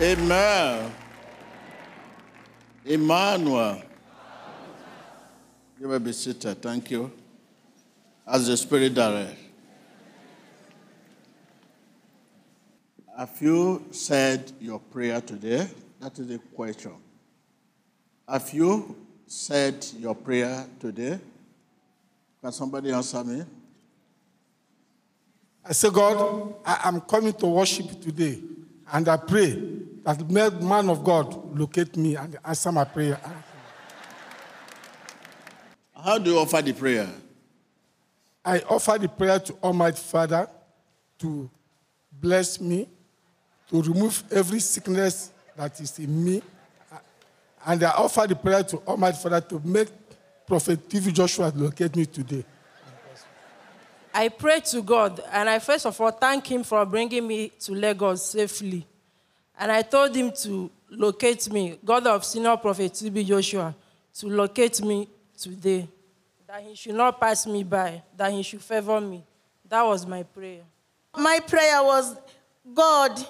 Amen. Emmanuel. You may be seated. Thank you. As the Spirit directs. Have you said your prayer today? That is the question. Have you said your prayer today? Can somebody answer me? I say, God, I am coming to worship today. And I pray that the man of God locate me and answer my prayer. How do you offer the prayer? I offer the prayer to Almighty Father to bless me, to remove every sickness that is in me. And I offer the prayer to Almighty Father to make Prophet TV Joshua locate me today. I pray to God, and I first of all thank Him for bringing me to Lagos safely. And I told Him to locate me, God of Senior Prophet TB Joshua, to locate me today. That He should not pass me by, that He should favor me. That was my prayer. My prayer was God,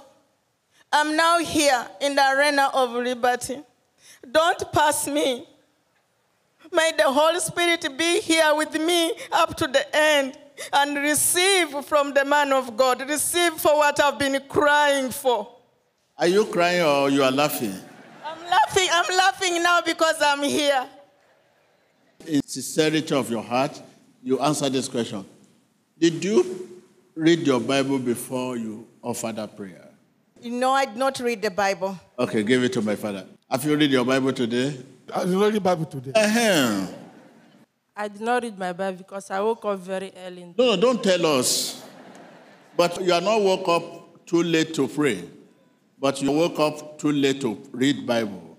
I'm now here in the arena of liberty. Don't pass me. May the Holy Spirit be here with me up to the end and receive from the man of God. Receive for what I've been crying for. Are you crying or you are laughing? I'm laughing. I'm laughing now because I'm here. In sincerity of your heart, you answer this question. Did you read your Bible before you offer that prayer? You know, I did not read the Bible. Okay, give it to my father. Have you read your Bible today? I did not read the Bible today. Uh-huh. I did not read my Bible because I woke up very early. No, no, don't tell us. But you are not woke up too late to pray. But you woke up too late to read Bible.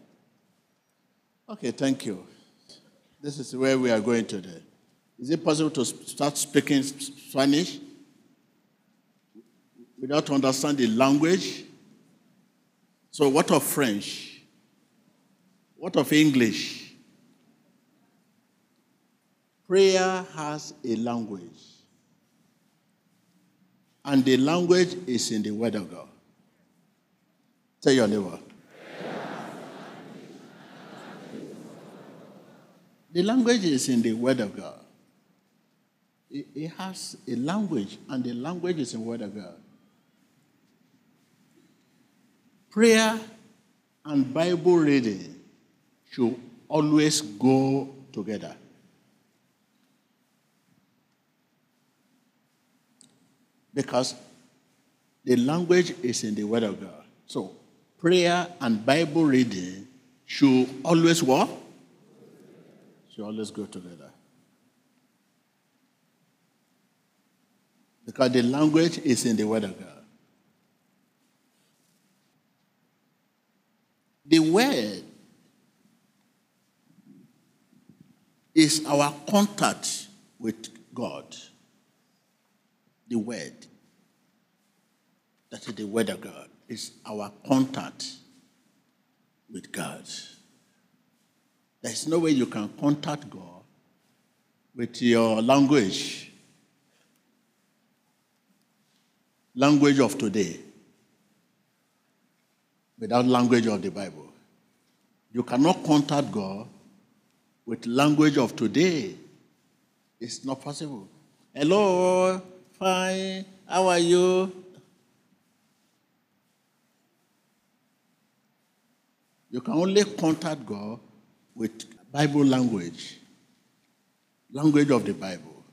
Okay, thank you. This is where we are going today. Is it possible to start speaking Spanish without understanding the language? So, what of French? What of English? Prayer has a language, and the language is in the Word of God. Tell your neighbor. The language is in the Word of God. It, has a language, and the language is in the Word of God. Prayer and Bible reading should always go together. Because the language is in the Word of God. So, prayer and Bible reading should always what? Should always go together. Because the language is in the Word of God. The Word is our contact with God. The Word. That is the Word of God. Is our contact with God. There's no way you can contact God with your language. Language of today. Without language of the Bible. You cannot contact God with language of today. It's not possible. Hello, fine. How are you? You can only contact God with Bible language, language of the Bible,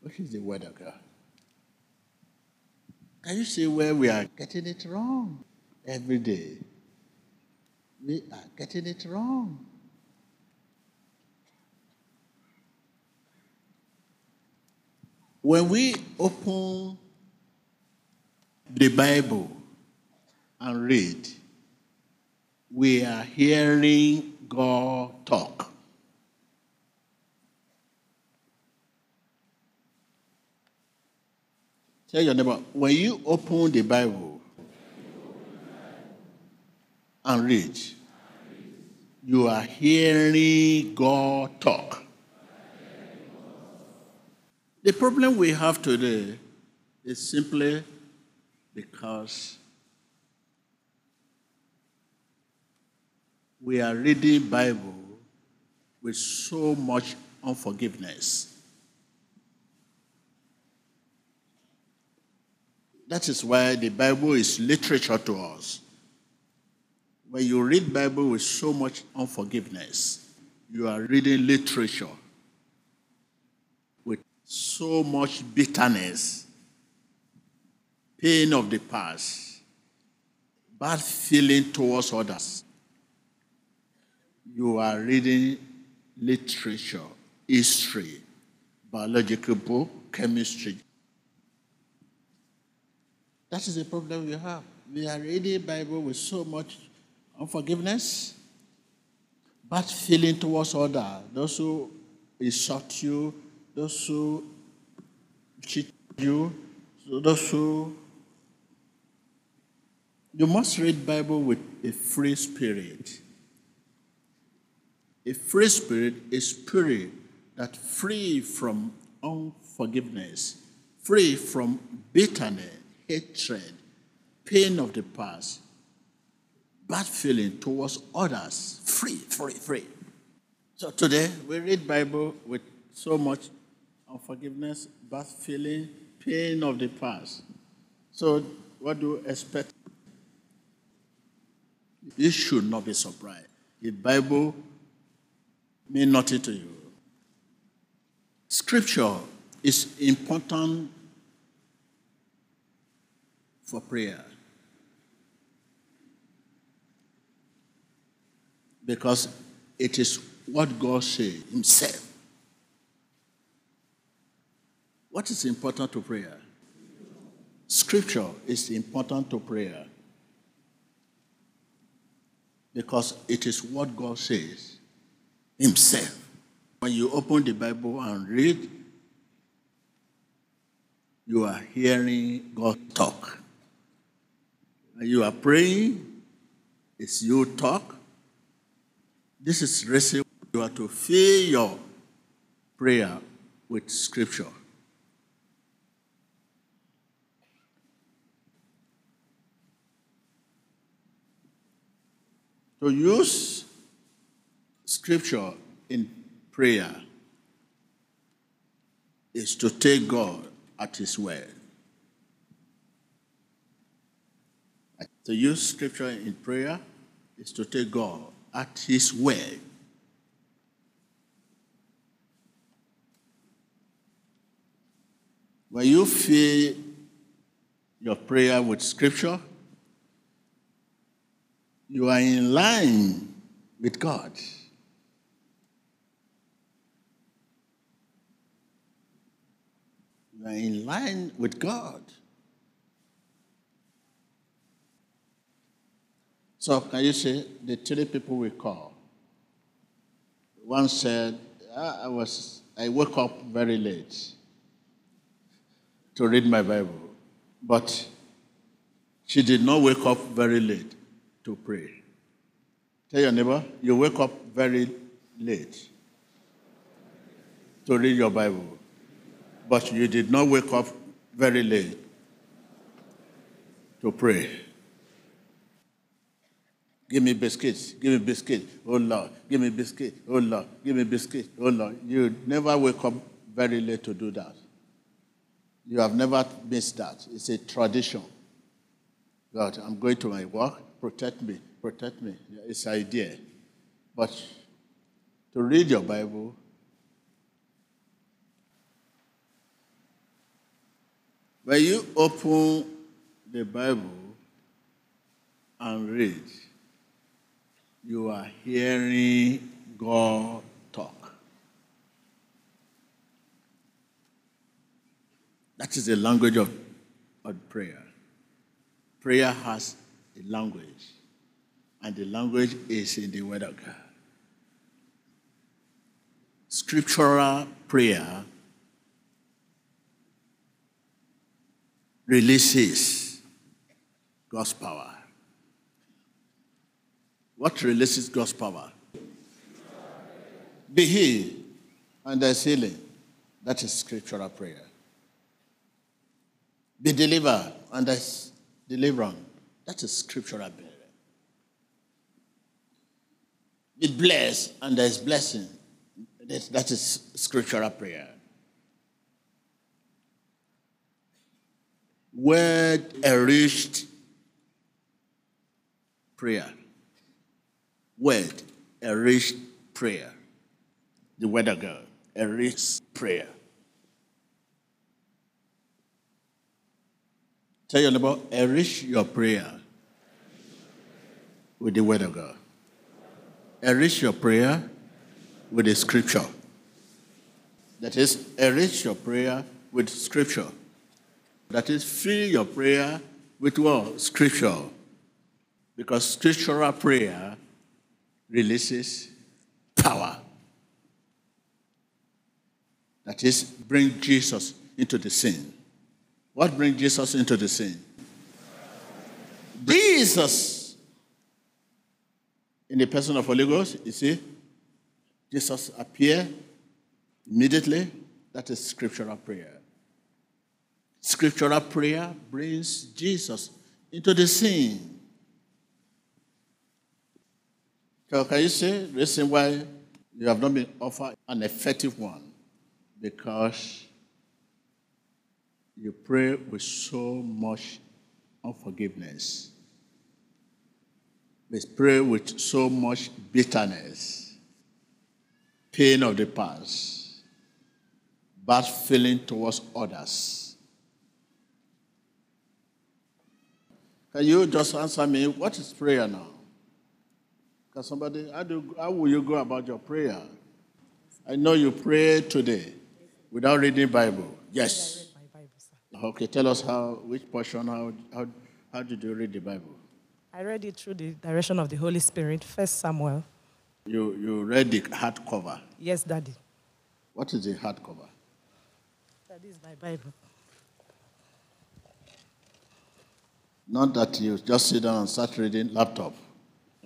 which is the Word of God. Can you see where we are getting it wrong every day? We are getting it wrong. When we open the Bible and read, we are hearing God talk. Tell your neighbor, when you open the Bible and read, you are hearing God talk. The problem we have today is simply because we are reading Bible with so much unforgiveness. That is why the Bible is literature to us. When you read Bible with so much unforgiveness, you are reading literature with so much bitterness, pain of the past, bad feeling towards others. You are reading literature, history, biological book, chemistry. That is the problem we have. We are reading Bible with so much unforgiveness, bad feeling towards others, those who insult you, those who cheat you, those who you must read Bible with a free spirit. A free spirit is spirit that free from unforgiveness, free from bitterness, hatred, pain of the past, bad feeling towards others. Free, free, free. So today we read Bible with so much unforgiveness, bad feeling, pain of the past. So what do you expect? You should not be surprised. The Bible mean nothing to you. Scripture is important for prayer. Because it is what God says Himself. What is important to prayer? Scripture is important to prayer because it is what God says Himself. When you open the Bible and read, you are hearing God talk. When you are praying, it's you talk. This is recipe. You are to fill your prayer with scripture. To use scripture in prayer is to take God at His word. To use scripture in prayer is to take God at His word. When you fill your prayer with scripture, you are in line with God. Are in line with God. So, can you see the three people we call? One said, ah, I was I woke up very late to read my Bible, but she did not wake up very late to pray. Tell your neighbor, you wake up very late to read your Bible, but you did not wake up very late to pray. Give me biscuits, give me biscuits, oh Lord, give me biscuits, oh Lord, give me biscuits, oh Lord. You never wake up very late to do that. You have never missed that. It's a tradition. God, I'm going to my work, protect me, protect me. It's idea. But to read your Bible, when you open the Bible and read, you are hearing God talk. That is the language of, of prayer. Prayer has a language, and the language is in the Word of God. Scriptural prayer releases God's power. What releases God's power? Be healed, and there's healing. That is scriptural prayer. Be delivered, and there's deliverance. That is scriptural prayer. be blessed, and there is blessing. That is scriptural prayer. Word enriched prayer. Word enriched prayer. The word of God enriched prayer. Tell your neighbor, enrich your prayer with the word of God. Enrich your prayer with the scripture. That is, enrich your prayer with scripture. That is, fill your prayer with what? Scripture. Because scriptural prayer releases power. That is, bring Jesus into the scene. What brings Jesus into the scene? Jesus, in the person of Holy Ghost, you see, Jesus appear immediately. That is scriptural prayer. Scriptural prayer brings Jesus into the scene. So can you say the reason why you have not been offered an effective one? Because you pray with so much unforgiveness. We pray with so much bitterness, pain of the past, bad feeling towards others. Can you just answer me, what is prayer now? Can somebody, how, do, how will you go about your prayer? I know you pray today without reading Bible. Yes. Okay, tell us how, which portion, how, how, how did you read the Bible? I read it through the direction of the Holy Spirit, First Samuel. You, you read the hardcover. Yes, Daddy. What is the hardcover? That is my Bible. Not that you just sit down and start reading laptop.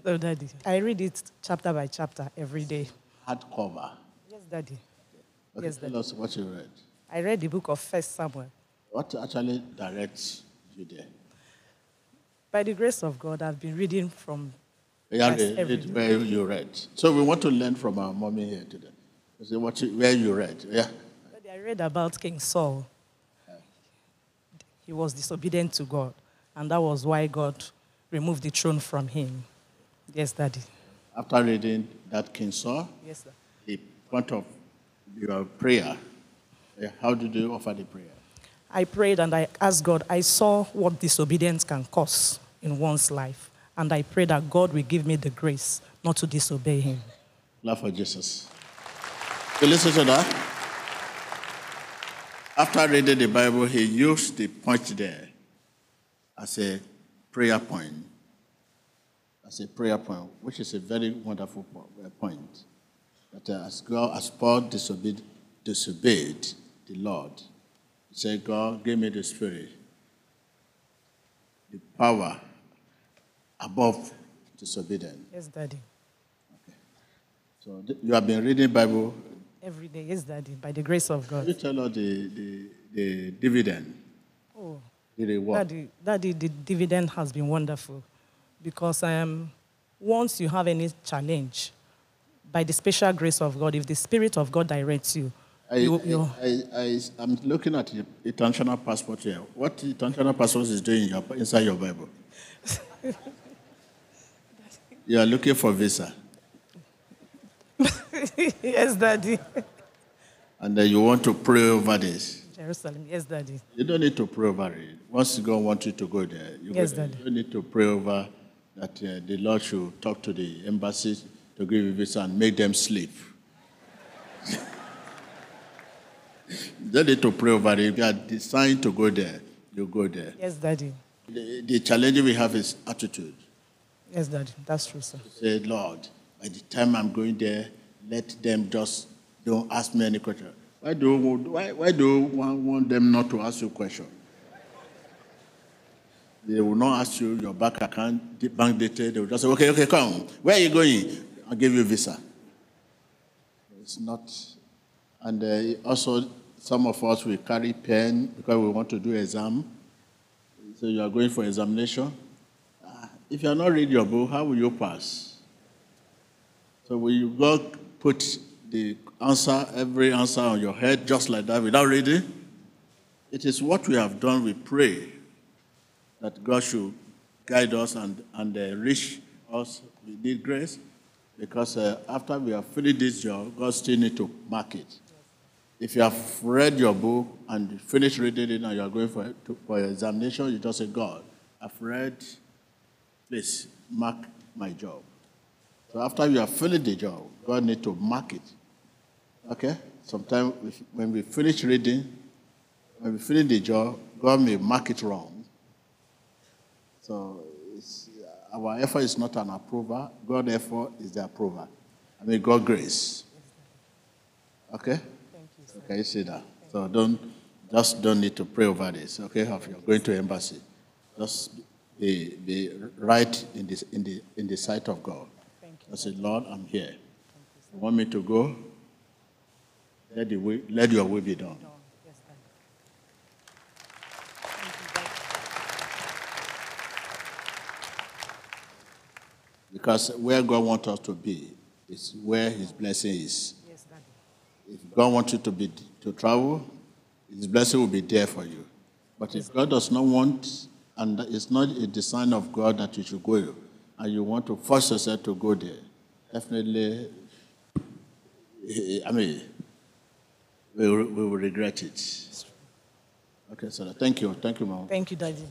No, Daddy. I read it chapter by chapter every day. Hardcover. Yes, Daddy. Okay, Yes, tell Daddy. us what you read. I read the book of First Samuel. What actually directs you there? By the grace of God, I've been reading from Yeah, Yes, read, every read where you read. So we want to learn from our mommy here today. Say what you, where you read. Yeah. Daddy, I read about King Saul. He was disobedient to God, and that was why God removed the throne from him. Yes, Daddy. After reading that King Saul, Yes, sir. the point of your prayer, eh, how did you offer the prayer? I prayed and I asked God, I saw what disobedience can cause in one's life. And I pray that God will give me the grace not to disobey him. Love for Jesus. You listen to that? After reading the Bible, he used the point there as a prayer point. As a prayer point, which is a very wonderful uh, point. That uh, as God, as Paul disobeyed, disobeyed the Lord, he said, God, give me the spirit, the power above disobedience. Yes, Daddy. Okay. So you have been reading Bible. Every day, yes, Daddy, by the grace of Can you God. tell us the, the, the dividend, Oh, the reward? Daddy, Daddy, the dividend has been wonderful because um, once you have any challenge, by the special grace of God, if the Spirit of God directs you, I, you, I, am looking at the international passport here. What the international passport is doing your, inside your Bible? you are looking for visa, yes, Daddy. and then you want to pray over this. Jerusalem, yes, Daddy. You don't need to pray over it. Once God wants you to go there, you Yes, go there. You don't need to pray over that uh, the Lord should talk to the embassy to give you visa and make them sleep. you don't need to pray over it. If you are designed to go there, you go there. Yes, Daddy. The, the challenge we have is attitude. Yes, Daddy. That's true, sir. Say, Lord, by the time I'm going there, let them just don't ask me any question. Why do why, why do you want, them not to ask you question? They will not ask you your bank account, bank detail. They will just say, okay, okay, come. Where are you going? I'll give you visa. It's not. And uh, also, some of us will carry pen because we want to do exam. So you are going for examination. Ah, If you are not reading your book, how will you pass? So when you go put the answer, every answer on your head, just like that, without reading, it is what we have done. We pray that God should guide us and, and uh, reach us. We need grace because uh, after we have finished this job, God still need to mark it. If you have read your book and finished reading it and you are going for, to, for your examination, you just say, God, I've read, please mark my job. So after you have finished the job, God need to mark it. Okay? Sometimes when we finish reading, when we finish the job, God may mark it wrong. So our effort is not an approval. God's effort is the approval. I mean, God grace. Okay? Thank you, sir. Okay, you see that. So don't just don't need to pray over this. Okay, if you're going to embassy, just be, be right in this in the in the sight of God. I said, Lord, I'm here. You want me to go? Let the way, let your will be done. Because where God wants us to be is where His blessing is. If God wants you to be to travel, His blessing will be there for you. But if God does not want, and it's not a design of God that you should go, and you want to force yourself to go there, definitely, I mean, we will, we will regret it. Okay, so thank you. Thank you, Mom. Thank you, Daddy.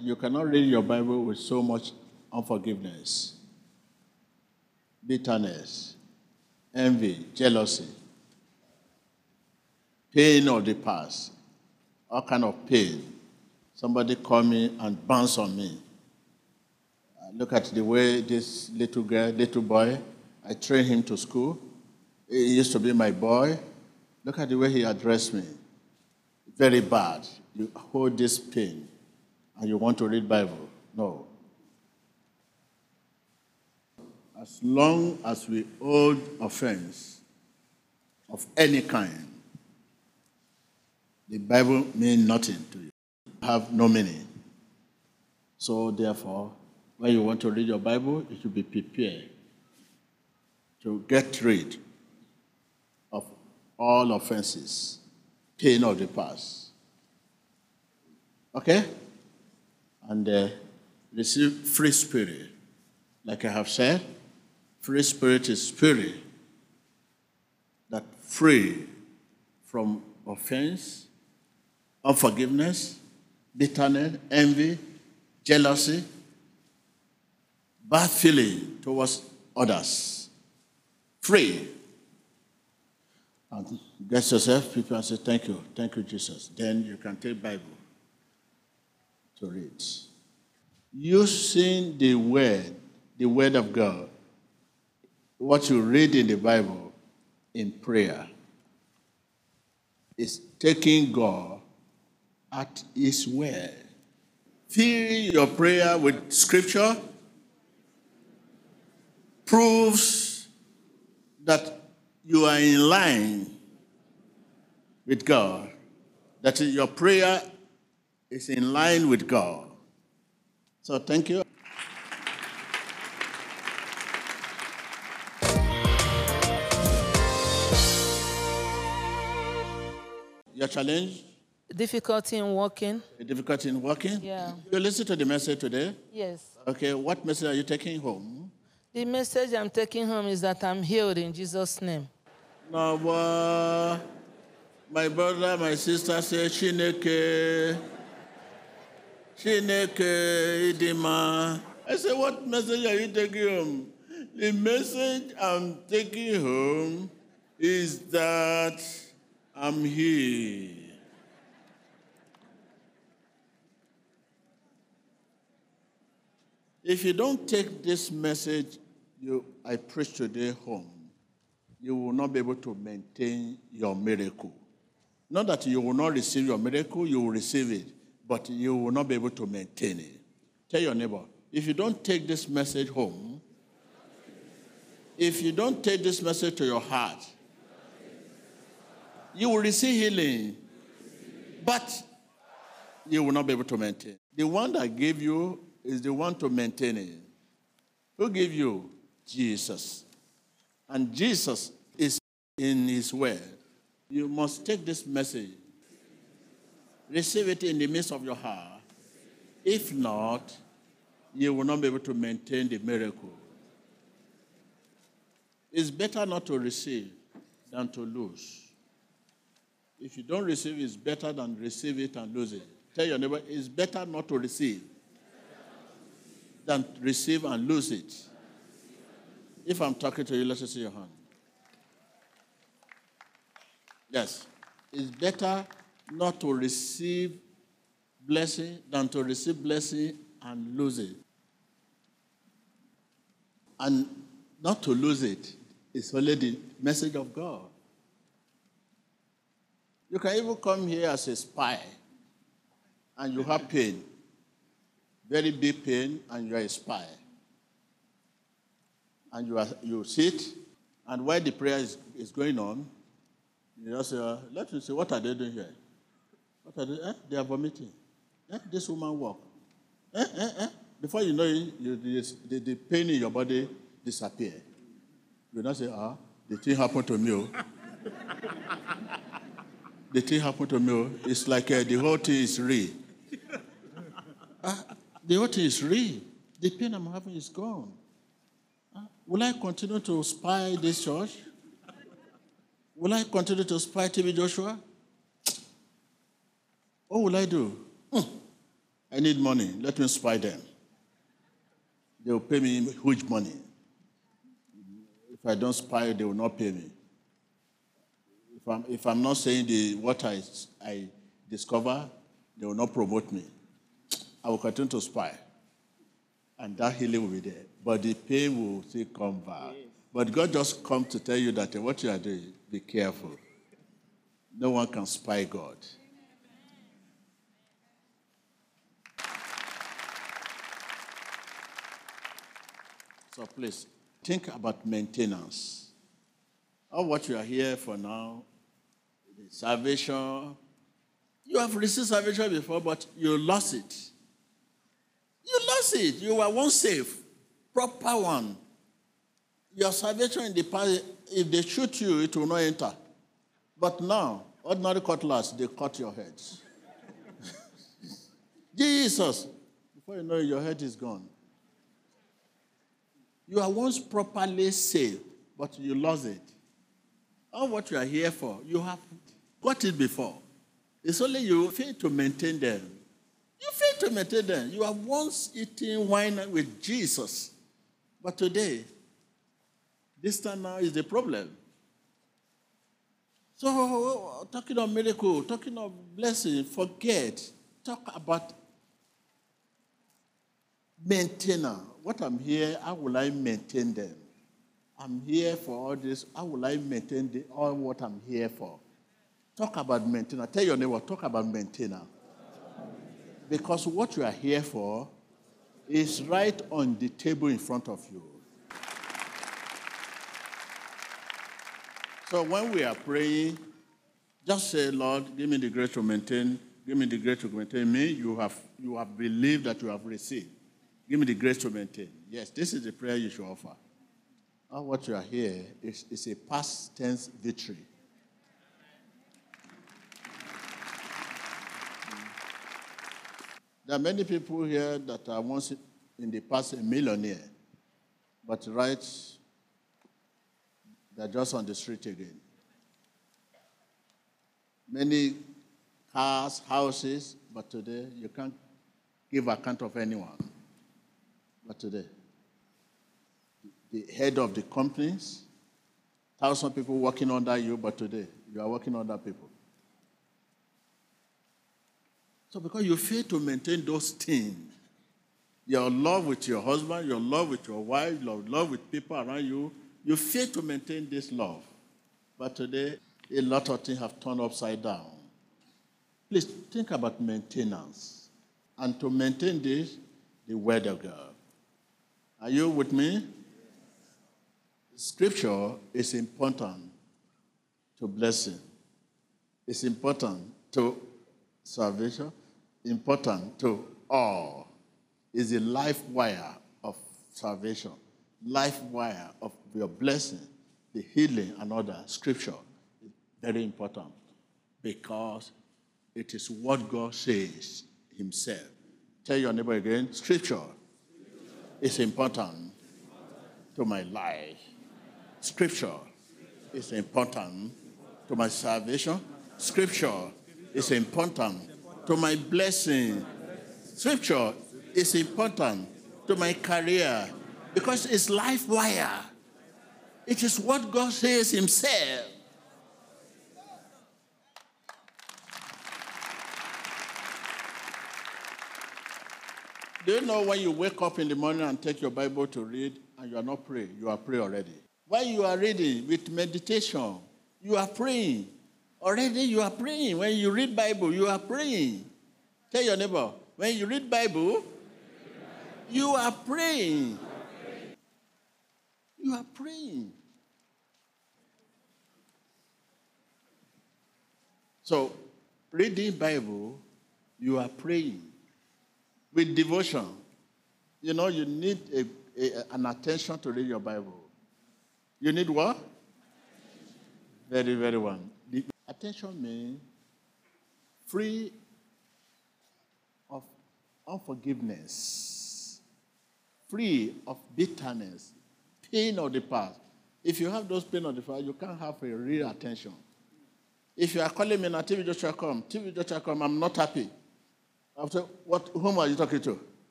You cannot read your Bible with so much unforgiveness, bitterness, envy, jealousy, pain of the past, all kind of pain. Somebody call me and bounce on me. Look at the way this little girl, little boy, I trained him to school. He used to be my boy. Look at the way he addressed me. Very bad. You hold this pain and you want to read Bible. No. As long as we hold offense of any kind, the Bible means nothing to you. Have no meaning. So therefore, when you want to read your Bible, you should be prepared to get rid of all offenses, pain of the past. Okay? And uh, receive free spirit. Like I have said, free spirit is spirit that free from offense, unforgiveness, bitterness, envy, jealousy, bad feeling towards others. Free. And get yourself, people, and say, Thank you, thank you, Jesus. Then you can take Bible to read. Using the word, the word of God, what you read in the Bible in prayer, is taking God at His word. Fill your prayer with scripture proves that you are in line with God, that your prayer is in line with God. So thank you. Your challenge? Difficulty in walking. Difficulty in walking? Yeah. You listen to the message today? Yes. Okay, what message are you taking home? The message I'm taking home is that I'm healed in Jesus' name. Uh, my brother, my sister say, Chineke, Chineke, Idima. I say, what message are you taking home? The message I'm taking home is that I'm here. If you don't take this message you, I preach today home, you will not be able to maintain your miracle. Not that you will not receive your miracle, you will receive it, but you will not be able to maintain it. Tell your neighbor, if you don't take this message home, if you don't take this message to your heart, you will receive healing, but you will not be able to maintain. The one that gave you is the one to maintain it. Who gave you? Jesus. And Jesus is in his word. You must take this message, receive it in the midst of your heart. If not, you will not be able to maintain the miracle. It's better not to receive than to lose. If you don't receive, it's better than receive it and lose it. Tell your neighbor, it's better not to receive than receive and lose it. If I'm talking to you, let us see your hand. Yes. It's better not to receive blessing than to receive blessing and lose it. And not to lose it is only the message of God. You can even come here as a spy and you have pain, very big pain, and you are a spy. And you, are, you sit, and while the prayer is, is going on, you just say, uh, let me see, what are they doing here? What are they? Eh? They are vomiting. Eh? This woman walk. Eh? Eh? Eh? Before you know it, you, the, the pain in your body disappear. You not say, ah, the thing happened to me. Oh. the thing happened to me. Oh. It's like uh, the whole thing is real. Ah, the whole thing is real. The pain I'm having is gone. Will I continue to spy this church? Will I continue to spy TB Joshua? What will I do? Hmm. I need money. Let me spy them. They will pay me huge money. If I don't spy, they will not pay me. If I'm, if I'm not saying the, what I, I discover, they will not promote me. I will continue to spy. And that healing will be there. But the pain will still come back. But God just come to tell you that eh, what you are doing, be careful. No one can spy God. So please, think about maintenance. Of what you are here for now, salvation. You have received salvation before, but you lost it. You lost it. You were once safe, proper one. Your salvation in the past, if they shoot you, it will not enter. But now, ordinary cutlass, they cut your heads. Jesus, before you know it, your head is gone. You are once properly saved, but you lost it. All what you are here for, you have got it before. It's only you fail to maintain them. You fail to maintain them. You have once eaten wine with Jesus, but today, this time now is the problem. So, talking of miracle, talking of blessing, forget. Talk about maintainer. What I'm here, how will I maintain them? I'm here for all this. How will I maintain the, all what I'm here for? Talk about maintainer. Tell your neighbor, talk about maintainer. Because what you are here for is right on the table in front of you. So when we are praying, just say, Lord, give me the grace to maintain, give me the grace to maintain me. You have, you have believed that you have received. Give me the grace to maintain. Yes, this is the prayer you should offer. All what you are here is, is a past tense victory. There are many people here that are once in the past a millionaire, but right, they're just on the street again. Many cars, houses, but today you can't give account of anyone. But today, the head of the companies, thousand people working under you, but today you are working under people. So because you fail to maintain those things, your love with your husband, your love with your wife, your love with people around you, you fail to maintain this love. But today, a lot of things have turned upside down. Please think about maintenance. And to maintain this, the word of God. Are you with me? Scripture is important to blessing. It's important to salvation, important to all. Is the life wire of salvation. life wire of your blessing, the healing and other scripture is very important because it is what God says himself. Tell your neighbor again, scripture is important to my life. Scripture is important to my salvation. Scripture is important to my blessing. Scripture is important to my career because it's life wire. It is what God says Himself. Do you know when you wake up in the morning and take your Bible to read and you are not praying, you are praying already? When you are reading with meditation, you are praying. Already you are praying. When you read Bible, you are praying. Tell your neighbor, when you read Bible, you are praying. You are praying. So, reading Bible, you are praying with devotion. You know, you need a, a, an attention to read your Bible. You need what? Very, very one. Attention means free of unforgiveness, free of bitterness, pain of the past. If you have those pain of the past, you can't have a real attention. If you are calling me now, TB Joshua come, TB Joshua come, I'm not happy. After what whom are you talking to?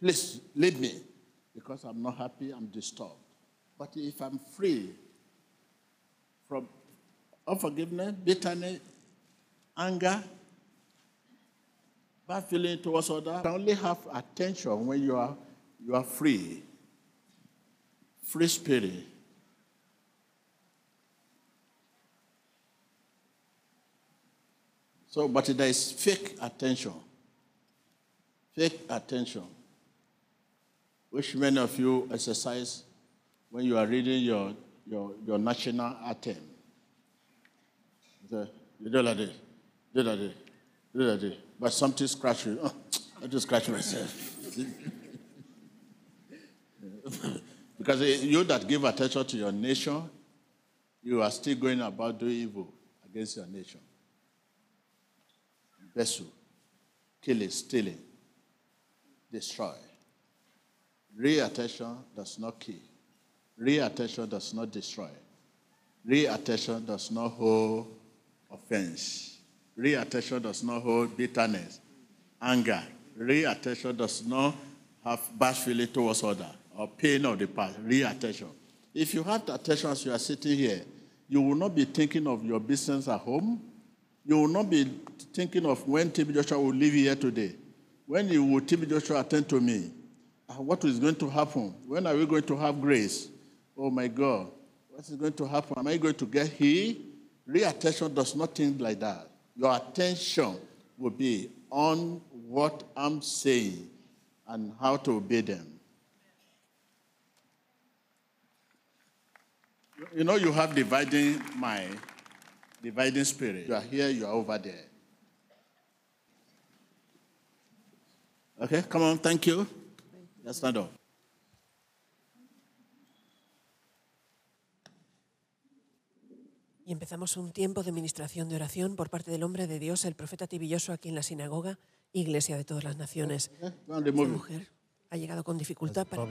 Please leave me. Because I'm not happy, I'm disturbed. But if I'm free from unforgiveness, bitterness, anger, bad feeling towards others, you only have attention when you are you are free. Free spirit. So, but there is fake attention. Fake attention, which many of you exercise when you are reading your, your, your national anthem. The, you do like this, do like this, do like this. But something scratch you. Oh, I just scratch myself. because eh, you that give attention to your nation, you are still going about doing evil against your nation vessel, killing, stealing, destroy. Real attention does not kill. Real attention does not destroy. Real attention does not hold offense. Real attention does not hold bitterness, anger. Real attention does not have bad feeling towards other or pain of the past. Real attention. If you have the attention as you are sitting here, you will not be thinking of your business at home. You will not be thinking of when TB Joshua will leave here today. When he will TB Joshua attend to me? Ah, what is going to happen? When are we going to have grace? Oh my God, what is going to happen? Am I going to get here? Real attention does not think like that. Your attention will be on what I'm saying and how to obey them. You know, you have dividing mind, dividing spirit. You are here, you are over there. Okay, come on, thank you. Let's stand up. Y empezamos un tiempo de ministración de oración por parte del hombre de Dios, el profeta Tibilloso, aquí en la sinagoga, iglesia de todas las naciones. Esta mujer ha llegado con dificultad para...